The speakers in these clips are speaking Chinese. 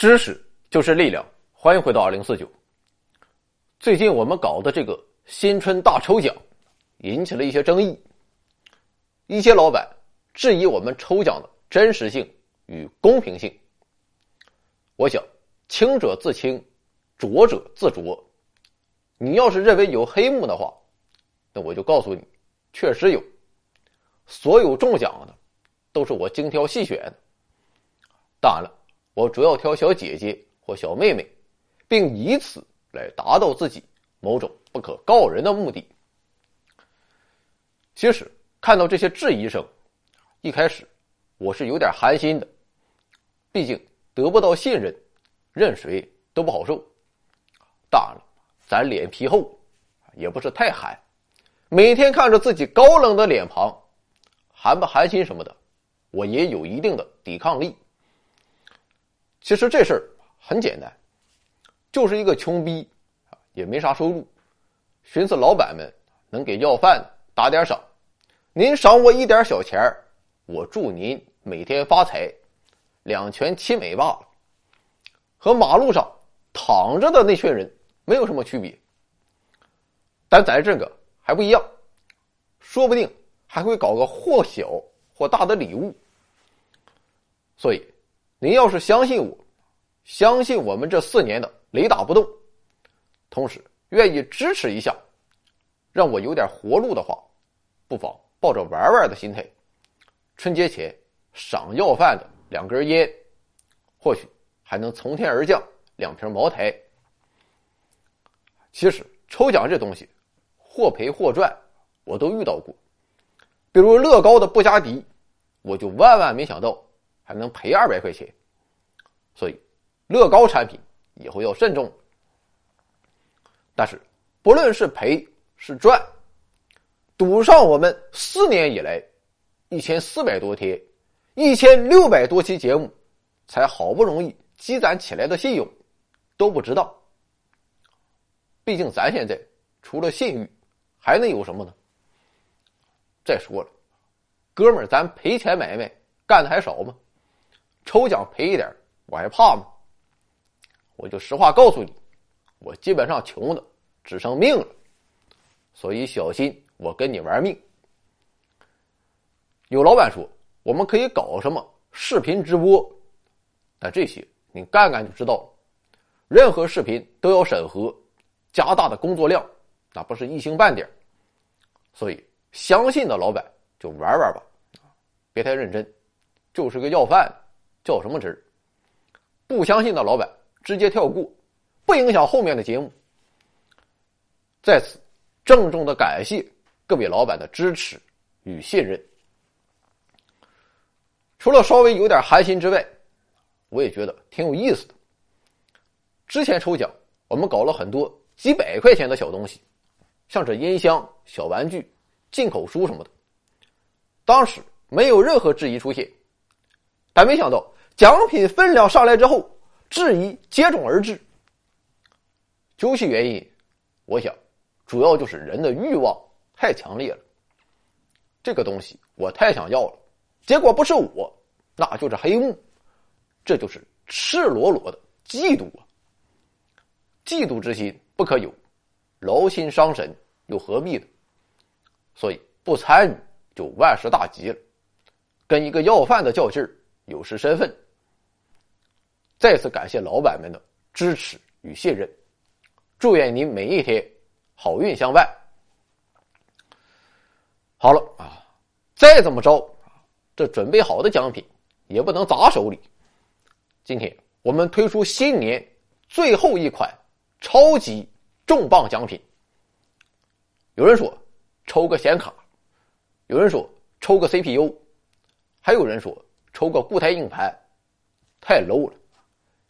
知识就是力量，欢迎回到二零四九。最近我们搞的这个新春大抽奖，引起了一些争议。一些老板质疑我们抽奖的真实性与公平性。我想，清者自清，浊者自浊。你要是认为有黑幕的话，那我就告诉你，确实有。所有中奖的，都是我精挑细选的。当然了，我主要挑小姐姐或小妹妹，并以此来达到自己某种不可告人的目的。其实。看到这些质疑声，一开始我是有点寒心的，毕竟得不到信任，任谁都不好受。当然了，咱脸皮厚，也不是太寒。每天看着自己高冷的脸庞，寒不寒心什么的，我也有一定的抵抗力。其实这事儿很简单，就是一个穷逼也没啥收入，寻思老板们能给要饭的打点赏。您赏我一点小钱我祝您每天发财，两全其美罢了。和马路上躺着的那群人没有什么区别，但咱这个还不一样，说不定还会搞个或小或大的礼物。所以，您要是相信我，相信我们这四年的雷打不动，同时愿意支持一下，让我有点活路的话，不妨。抱着玩玩的心态，春节前赏要饭的两根烟，或许还能从天而降两瓶茅台。其实抽奖这东西，或赔或赚，我都遇到过。比如乐高的布加迪，我就万万没想到还能赔二百块钱。所以，乐高产品以后要慎重。但是，不论是赔是赚。赌上我们四年以来一千四百多天、一千六百多期节目，才好不容易积攒起来的信用，都不值当。毕竟咱现在除了信誉，还能有什么呢？再说了，哥们儿，咱赔钱买卖干的还少吗？抽奖赔一点，我还怕吗？我就实话告诉你，我基本上穷的只剩命了，所以小心。我跟你玩命。有老板说，我们可以搞什么视频直播，那这些你干干就知道了。任何视频都要审核，加大的工作量，那不是一星半点。所以，相信的老板就玩玩吧，别太认真，就是个要饭，叫什么真儿？不相信的老板直接跳过，不影响后面的节目。在此，郑重的感谢。各位老板的支持与信任，除了稍微有点寒心之外，我也觉得挺有意思的。之前抽奖，我们搞了很多几百块钱的小东西，像这音箱、小玩具、进口书什么的，当时没有任何质疑出现。但没想到奖品分量上来之后，质疑接踵而至。究其原因，我想主要就是人的欲望。太强烈了，这个东西我太想要了，结果不是我，那就是黑幕，这就是赤裸裸的嫉妒啊！嫉妒之心不可有，劳心伤神又何必呢？所以不参与就万事大吉了，跟一个要饭的较劲儿有失身份。再次感谢老板们的支持与信任，祝愿您每一天好运相伴。好了啊，再怎么着，这准备好的奖品也不能砸手里。今天我们推出新年最后一款超级重磅奖品。有人说抽个显卡，有人说抽个 CPU，还有人说抽个固态硬盘，太 low 了。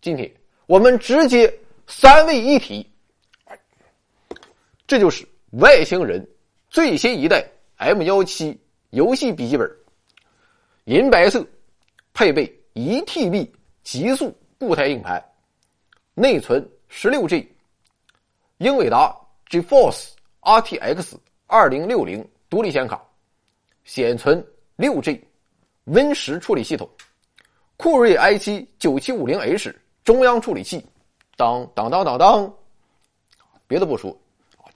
今天我们直接三位一体，这就是外星人最新一代 M 幺七游戏笔记本，银白色，配备一 TB 极速固态硬盘，内存十六 G，英伟达 GeForce RTX 二零六零独立显卡，显存六 G。Win 十处理系统、酷睿 i 七九七五零 H 中央处理器，当当当当当。别的不说，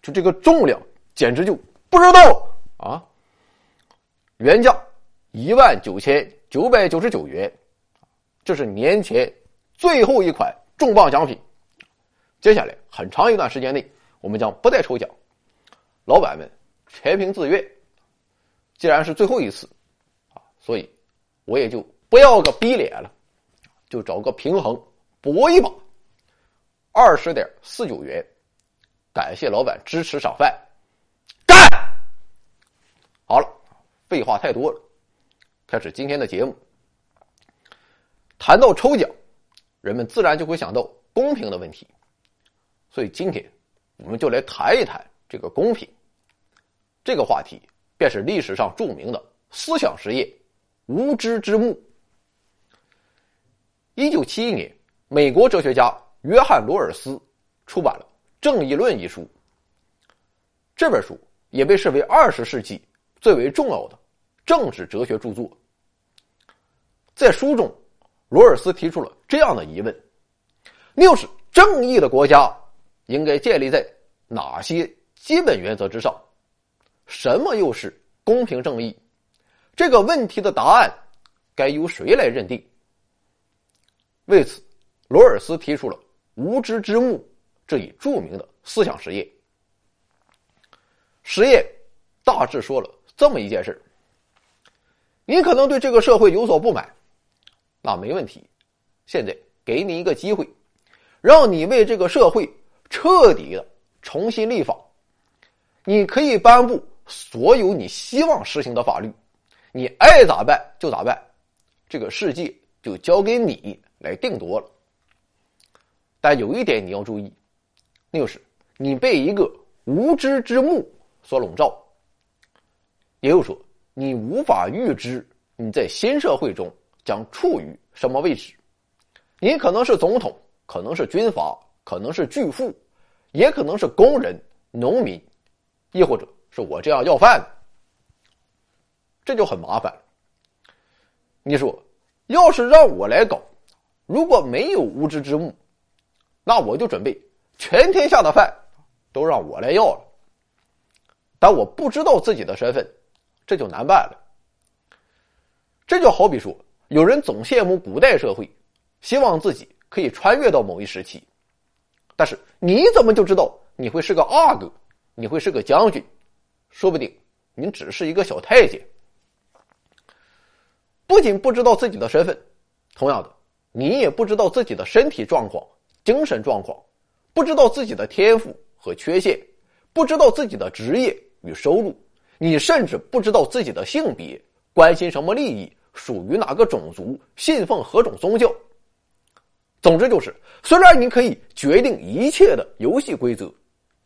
就这个重量简直就不知道啊！原价一万九千九百九十九元，这是年前最后一款重磅奖品。接下来很长一段时间内，我们将不再抽奖。老板们全凭自愿。既然是最后一次，啊，所以我也就不要个逼脸了，就找个平衡搏一把，二十点四九元，感谢老板支持赏饭，干！好了，废话太多了，开始今天的节目。谈到抽奖，人们自然就会想到公平的问题。所以今天，我们就来谈一谈这个公平。这个话题便是历史上著名的思想实验——无知之幕。一九七一年，美国哲学家约翰·罗尔斯出版了《正义论》一书。这本书也被视为二十世纪最为重要的政治哲学著作。在书中，罗尔斯提出了这样的疑问：要是正义的国家。应该建立在哪些基本原则之上？什么又是公平正义？这个问题的答案该由谁来认定？为此，罗尔斯提出了“无知之幕”这一著名的思想实验。实验大致说了这么一件事你可能对这个社会有所不满，那没问题。现在给你一个机会，让你为这个社会。彻底的重新立法，你可以颁布所有你希望实行的法律，你爱咋办就咋办，这个世界就交给你来定夺了。但有一点你要注意，那就是你被一个无知之幕所笼罩，也就是说，你无法预知你在新社会中将处于什么位置，你可能是总统，可能是军阀。可能是巨富，也可能是工人、农民，亦或者是我这样要饭的，这就很麻烦了。你说，要是让我来搞，如果没有无知之幕，那我就准备全天下的饭都让我来要了。但我不知道自己的身份，这就难办了。这就好比说，有人总羡慕古代社会，希望自己可以穿越到某一时期。但是你怎么就知道你会是个阿哥，你会是个将军？说不定你只是一个小太监。不仅不知道自己的身份，同样的，你也不知道自己的身体状况、精神状况，不知道自己的天赋和缺陷，不知道自己的职业与收入，你甚至不知道自己的性别、关心什么利益、属于哪个种族、信奉何种宗教。总之就是，虽然你可以决定一切的游戏规则，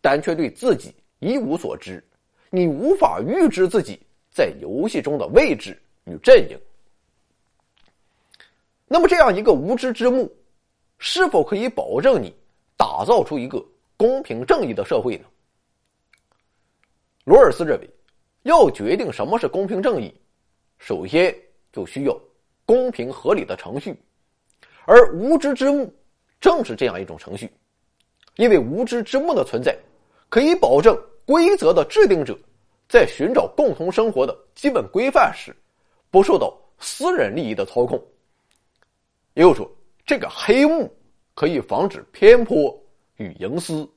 但却对自己一无所知。你无法预知自己在游戏中的位置与阵营。那么，这样一个无知之幕，是否可以保证你打造出一个公平正义的社会呢？罗尔斯认为，要决定什么是公平正义，首先就需要公平合理的程序。而无知之幕正是这样一种程序，因为无知之幕的存在，可以保证规则的制定者在寻找共同生活的基本规范时，不受到私人利益的操控。也就是说，这个黑幕可以防止偏颇与营私。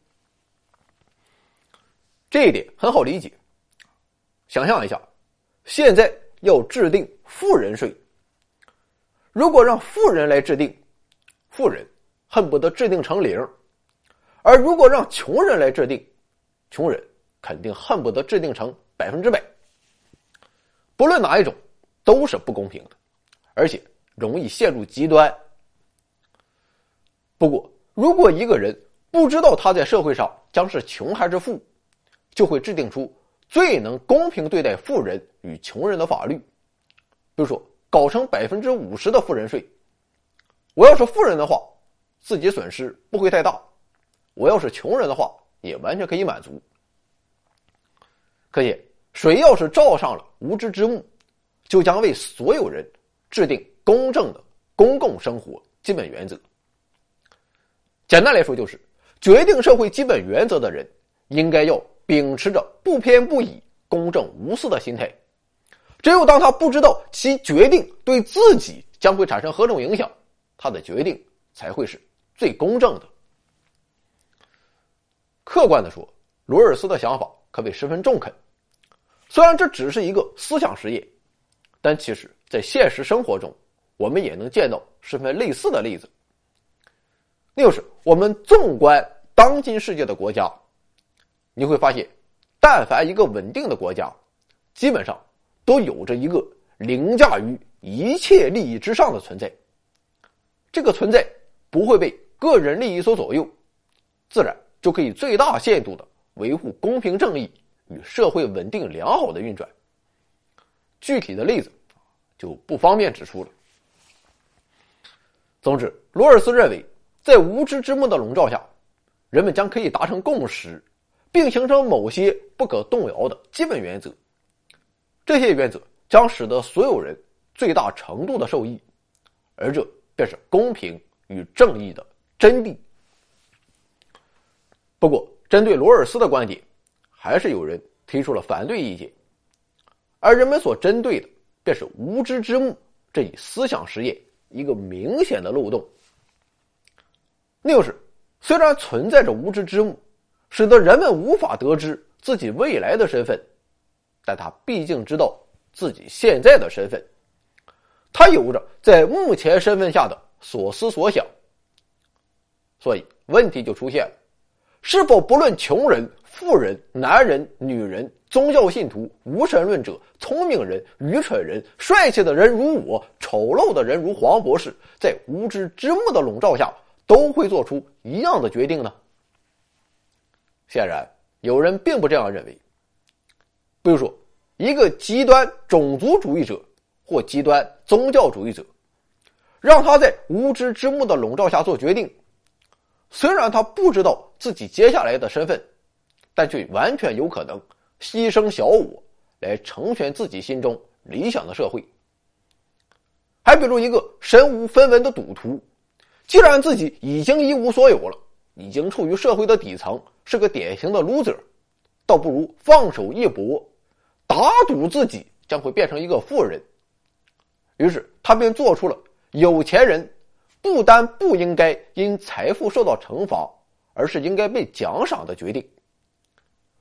这一点很好理解。想象一下，现在要制定富人税。如果让富人来制定，富人恨不得制定成零；而如果让穷人来制定，穷人肯定恨不得制定成百分之百。不论哪一种，都是不公平的，而且容易陷入极端。不过，如果一个人不知道他在社会上将是穷还是富，就会制定出最能公平对待富人与穷人的法律，比如说。搞成百分之五十的富人税，我要是富人的话，自己损失不会太大；我要是穷人的话，也完全可以满足。可见，谁要是罩上了无知之幕，就将为所有人制定公正的公共生活基本原则。简单来说，就是决定社会基本原则的人，应该要秉持着不偏不倚、公正无私的心态。只有当他不知道其决定对自己将会产生何种影响，他的决定才会是最公正的。客观的说，罗尔斯的想法可谓十分中肯。虽然这只是一个思想实验，但其实在现实生活中，我们也能见到十分类似的例子。那就是我们纵观当今世界的国家，你会发现，但凡一个稳定的国家，基本上。都有着一个凌驾于一切利益之上的存在，这个存在不会被个人利益所左右，自然就可以最大限度的维护公平正义与社会稳定良好的运转。具体的例子就不方便指出了。总之，罗尔斯认为，在无知之幕的笼罩下，人们将可以达成共识，并形成某些不可动摇的基本原则。这些原则将使得所有人最大程度的受益，而这便是公平与正义的真谛。不过，针对罗尔斯的观点，还是有人提出了反对意见，而人们所针对的便是无知之幕这一思想实验一个明显的漏洞。那就是，虽然存在着无知之幕，使得人们无法得知自己未来的身份。但他毕竟知道自己现在的身份，他有着在目前身份下的所思所想，所以问题就出现了：是否不论穷人、富人、男人、女人、宗教信徒、无神论者、聪明人、愚蠢人、帅气的人如我、丑陋的人如黄博士，在无知之幕的笼罩下，都会做出一样的决定呢？显然，有人并不这样认为。比如说，一个极端种族主义者或极端宗教主义者，让他在无知之幕的笼罩下做决定，虽然他不知道自己接下来的身份，但却完全有可能牺牲小我来成全自己心中理想的社会。还比如一个身无分文的赌徒，既然自己已经一无所有了，已经处于社会的底层，是个典型的 loser，倒不如放手一搏。打赌自己将会变成一个富人，于是他便做出了有钱人不单不应该因财富受到惩罚，而是应该被奖赏的决定。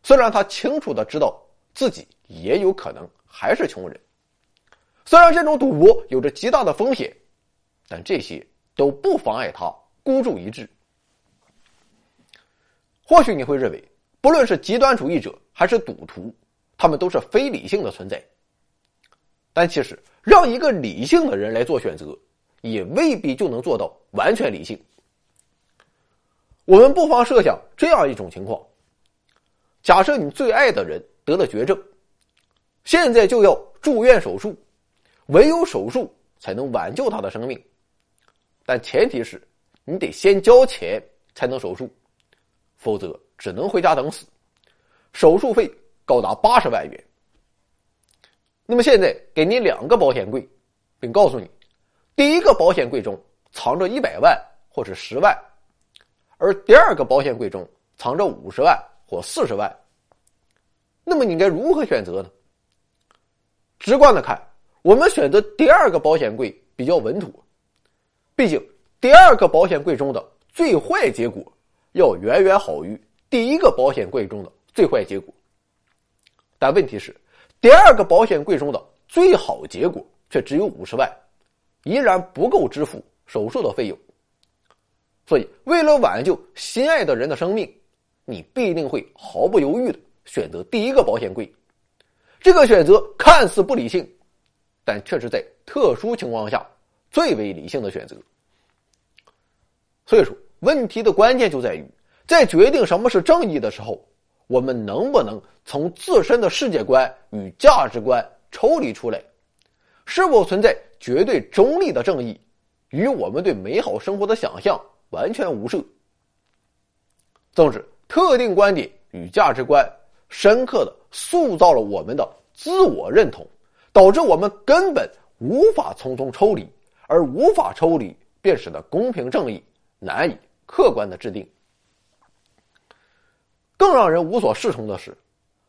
虽然他清楚的知道自己也有可能还是穷人，虽然这种赌博有着极大的风险，但这些都不妨碍他孤注一掷。或许你会认为，不论是极端主义者还是赌徒。他们都是非理性的存在，但其实让一个理性的人来做选择，也未必就能做到完全理性。我们不妨设想这样一种情况：假设你最爱的人得了绝症，现在就要住院手术，唯有手术才能挽救他的生命，但前提是你得先交钱才能手术，否则只能回家等死，手术费。高达八十万元。那么现在给你两个保险柜，并告诉你，第一个保险柜中藏着一百万或是十万，而第二个保险柜中藏着五十万或四十万。那么你该如何选择呢？直观的看，我们选择第二个保险柜比较稳妥，毕竟第二个保险柜中的最坏结果要远远好于第一个保险柜中的最坏结果。但问题是，第二个保险柜中的最好结果却只有五十万，依然不够支付手术的费用。所以，为了挽救心爱的人的生命，你必定会毫不犹豫的选择第一个保险柜。这个选择看似不理性，但却是在特殊情况下最为理性的选择。所以说，问题的关键就在于，在决定什么是正义的时候。我们能不能从自身的世界观与价值观抽离出来？是否存在绝对中立的正义，与我们对美好生活的想象完全无涉？总之，特定观点与价值观深刻的塑造了我们的自我认同，导致我们根本无法从中抽离，而无法抽离，便使得公平正义难以客观的制定。更让人无所适从的是，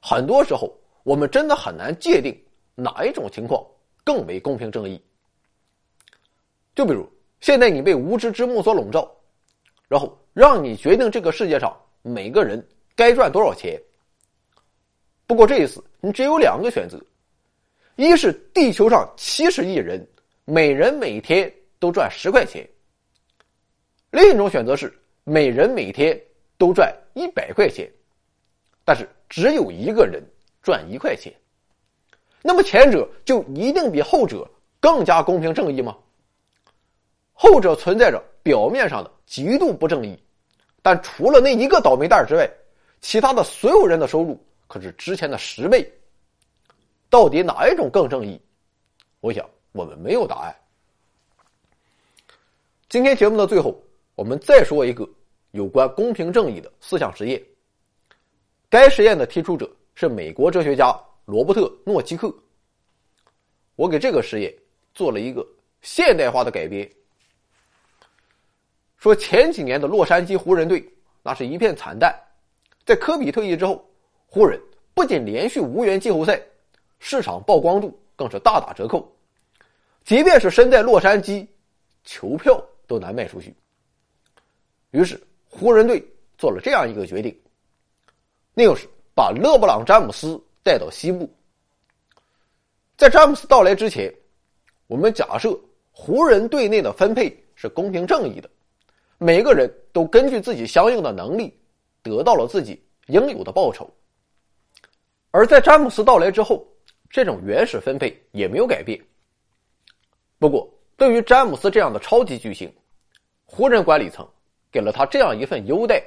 很多时候我们真的很难界定哪一种情况更为公平正义。就比如，现在你被无知之幕所笼罩，然后让你决定这个世界上每个人该赚多少钱。不过这一次，你只有两个选择：一是地球上七十亿人，每人每天都赚十块钱；另一种选择是每人每天都赚一百块钱，但是只有一个人赚一块钱。那么前者就一定比后者更加公平正义吗？后者存在着表面上的极度不正义，但除了那一个倒霉蛋之外，其他的所有人的收入。可是之前的十倍，到底哪一种更正义？我想我们没有答案。今天节目的最后，我们再说一个有关公平正义的思想实验。该实验的提出者是美国哲学家罗伯特·诺奇克。我给这个实验做了一个现代化的改编。说前几年的洛杉矶湖人队那是一片惨淡，在科比退役之后。湖人不仅连续无缘季后赛，市场曝光度更是大打折扣。即便是身在洛杉矶，球票都难卖出去。于是湖人队做了这样一个决定，那就是把勒布朗·詹姆斯带到西部。在詹姆斯到来之前，我们假设湖人队内的分配是公平正义的，每个人都根据自己相应的能力得到了自己应有的报酬。而在詹姆斯到来之后，这种原始分配也没有改变。不过，对于詹姆斯这样的超级巨星，湖人管理层给了他这样一份优待，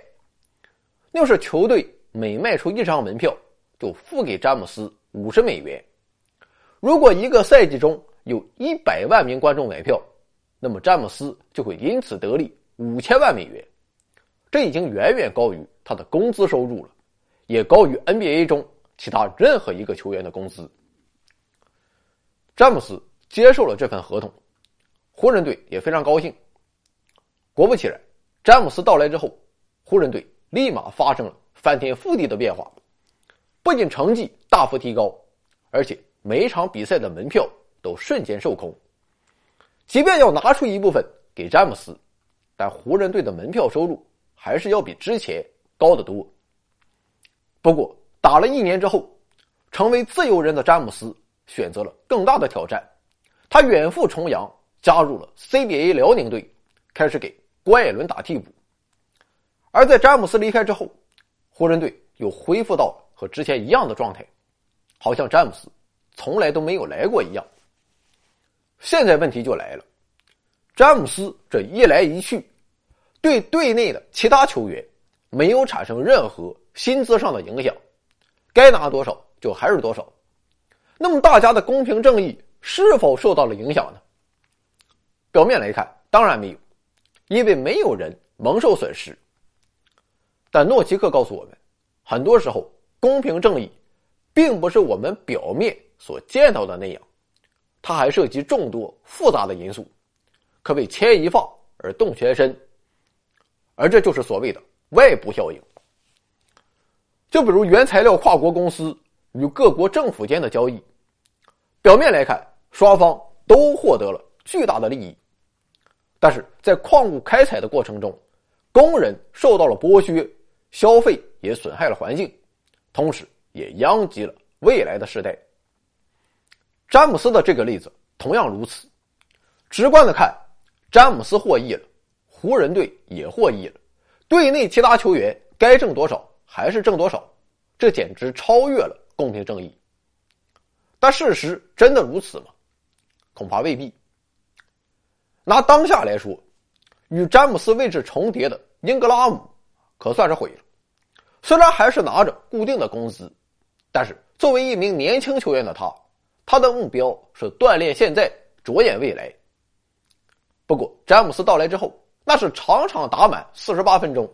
那就是球队每卖出一张门票，就付给詹姆斯五十美元。如果一个赛季中有一百万名观众买票，那么詹姆斯就会因此得利五千万美元。这已经远远高于他的工资收入了，也高于 NBA 中。其他任何一个球员的工资，詹姆斯接受了这份合同，湖人队也非常高兴。果不其然，詹姆斯到来之后，湖人队立马发生了翻天覆地的变化，不仅成绩大幅提高，而且每一场比赛的门票都瞬间售空。即便要拿出一部分给詹姆斯，但湖人队的门票收入还是要比之前高得多。不过，打了一年之后，成为自由人的詹姆斯选择了更大的挑战，他远赴重洋，加入了 CBA 辽宁队，开始给郭艾伦打替补。而在詹姆斯离开之后，湖人队又恢复到了和之前一样的状态，好像詹姆斯从来都没有来过一样。现在问题就来了，詹姆斯这一来一去，对队内的其他球员没有产生任何薪资上的影响。该拿多少就还是多少，那么大家的公平正义是否受到了影响呢？表面来看，当然没有，因为没有人蒙受损失。但诺奇克告诉我们，很多时候公平正义，并不是我们表面所见到的那样，它还涉及众多复杂的因素，可谓牵一发而动全身，而这就是所谓的外部效应。就比如原材料跨国公司与各国政府间的交易，表面来看双方都获得了巨大的利益，但是在矿物开采的过程中，工人受到了剥削，消费也损害了环境，同时也殃及了未来的世代。詹姆斯的这个例子同样如此，直观的看，詹姆斯获益了，湖人队也获益了，队内其他球员该挣多少？还是挣多少，这简直超越了公平正义。但事实真的如此吗？恐怕未必。拿当下来说，与詹姆斯位置重叠的英格拉姆可算是毁了。虽然还是拿着固定的工资，但是作为一名年轻球员的他，他的目标是锻炼现在，着眼未来。不过詹姆斯到来之后，那是场场打满四十八分钟，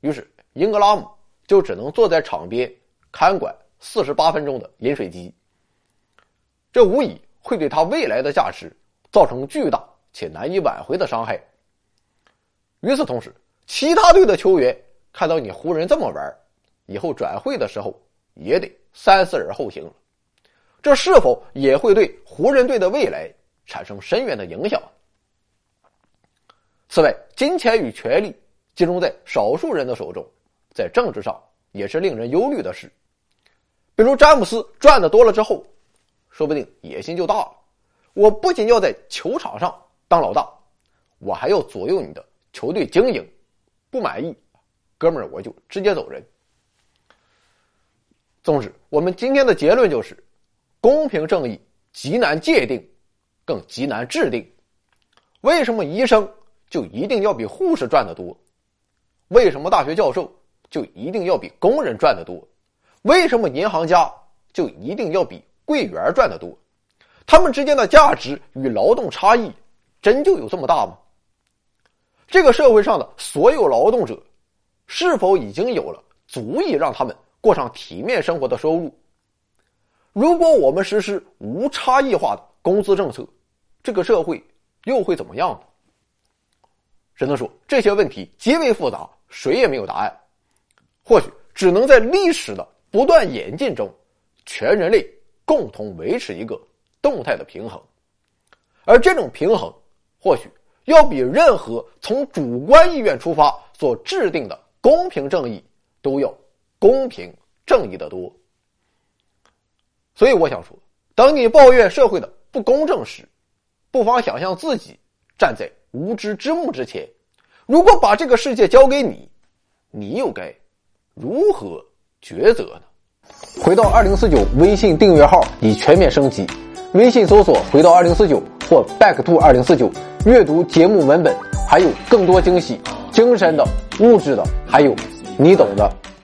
于是英格拉姆。就只能坐在场边看管四十八分钟的饮水机，这无疑会对他未来的价值造成巨大且难以挽回的伤害。与此同时，其他队的球员看到你湖人这么玩，以后转会的时候也得三思而后行。这是否也会对湖人队的未来产生深远的影响？此外，金钱与权力集中在少数人的手中，在政治上也是令人忧虑的事。比如詹姆斯赚的多了之后，说不定野心就大了。我不仅要在球场上当老大，我还要左右你的球队经营。不满意，哥们儿，我就直接走人。总之，我们今天的结论就是：公平正义极难界定，更极难制定。为什么医生就一定要比护士赚得多？为什么大学教授就一定要比工人赚得多？为什么银行家就一定要比柜员赚得多？他们之间的价值与劳动差异，真就有这么大吗？这个社会上的所有劳动者，是否已经有了足以让他们过上体面生活的收入？如果我们实施无差异化的工资政策，这个社会又会怎么样呢？只能说这些问题极为复杂，谁也没有答案。或许只能在历史的不断演进中，全人类共同维持一个动态的平衡，而这种平衡，或许。要比任何从主观意愿出发所制定的公平正义都要公平正义的多。所以我想说，当你抱怨社会的不公正时，不妨想象自己站在无知之幕之前，如果把这个世界交给你，你又该如何抉择呢？回到二零四九微信订阅号已全面升级，微信搜索“回到二零四九”或 “back to 二零四九”。阅读节目文本，还有更多惊喜，精神的、物质的，还有你懂的。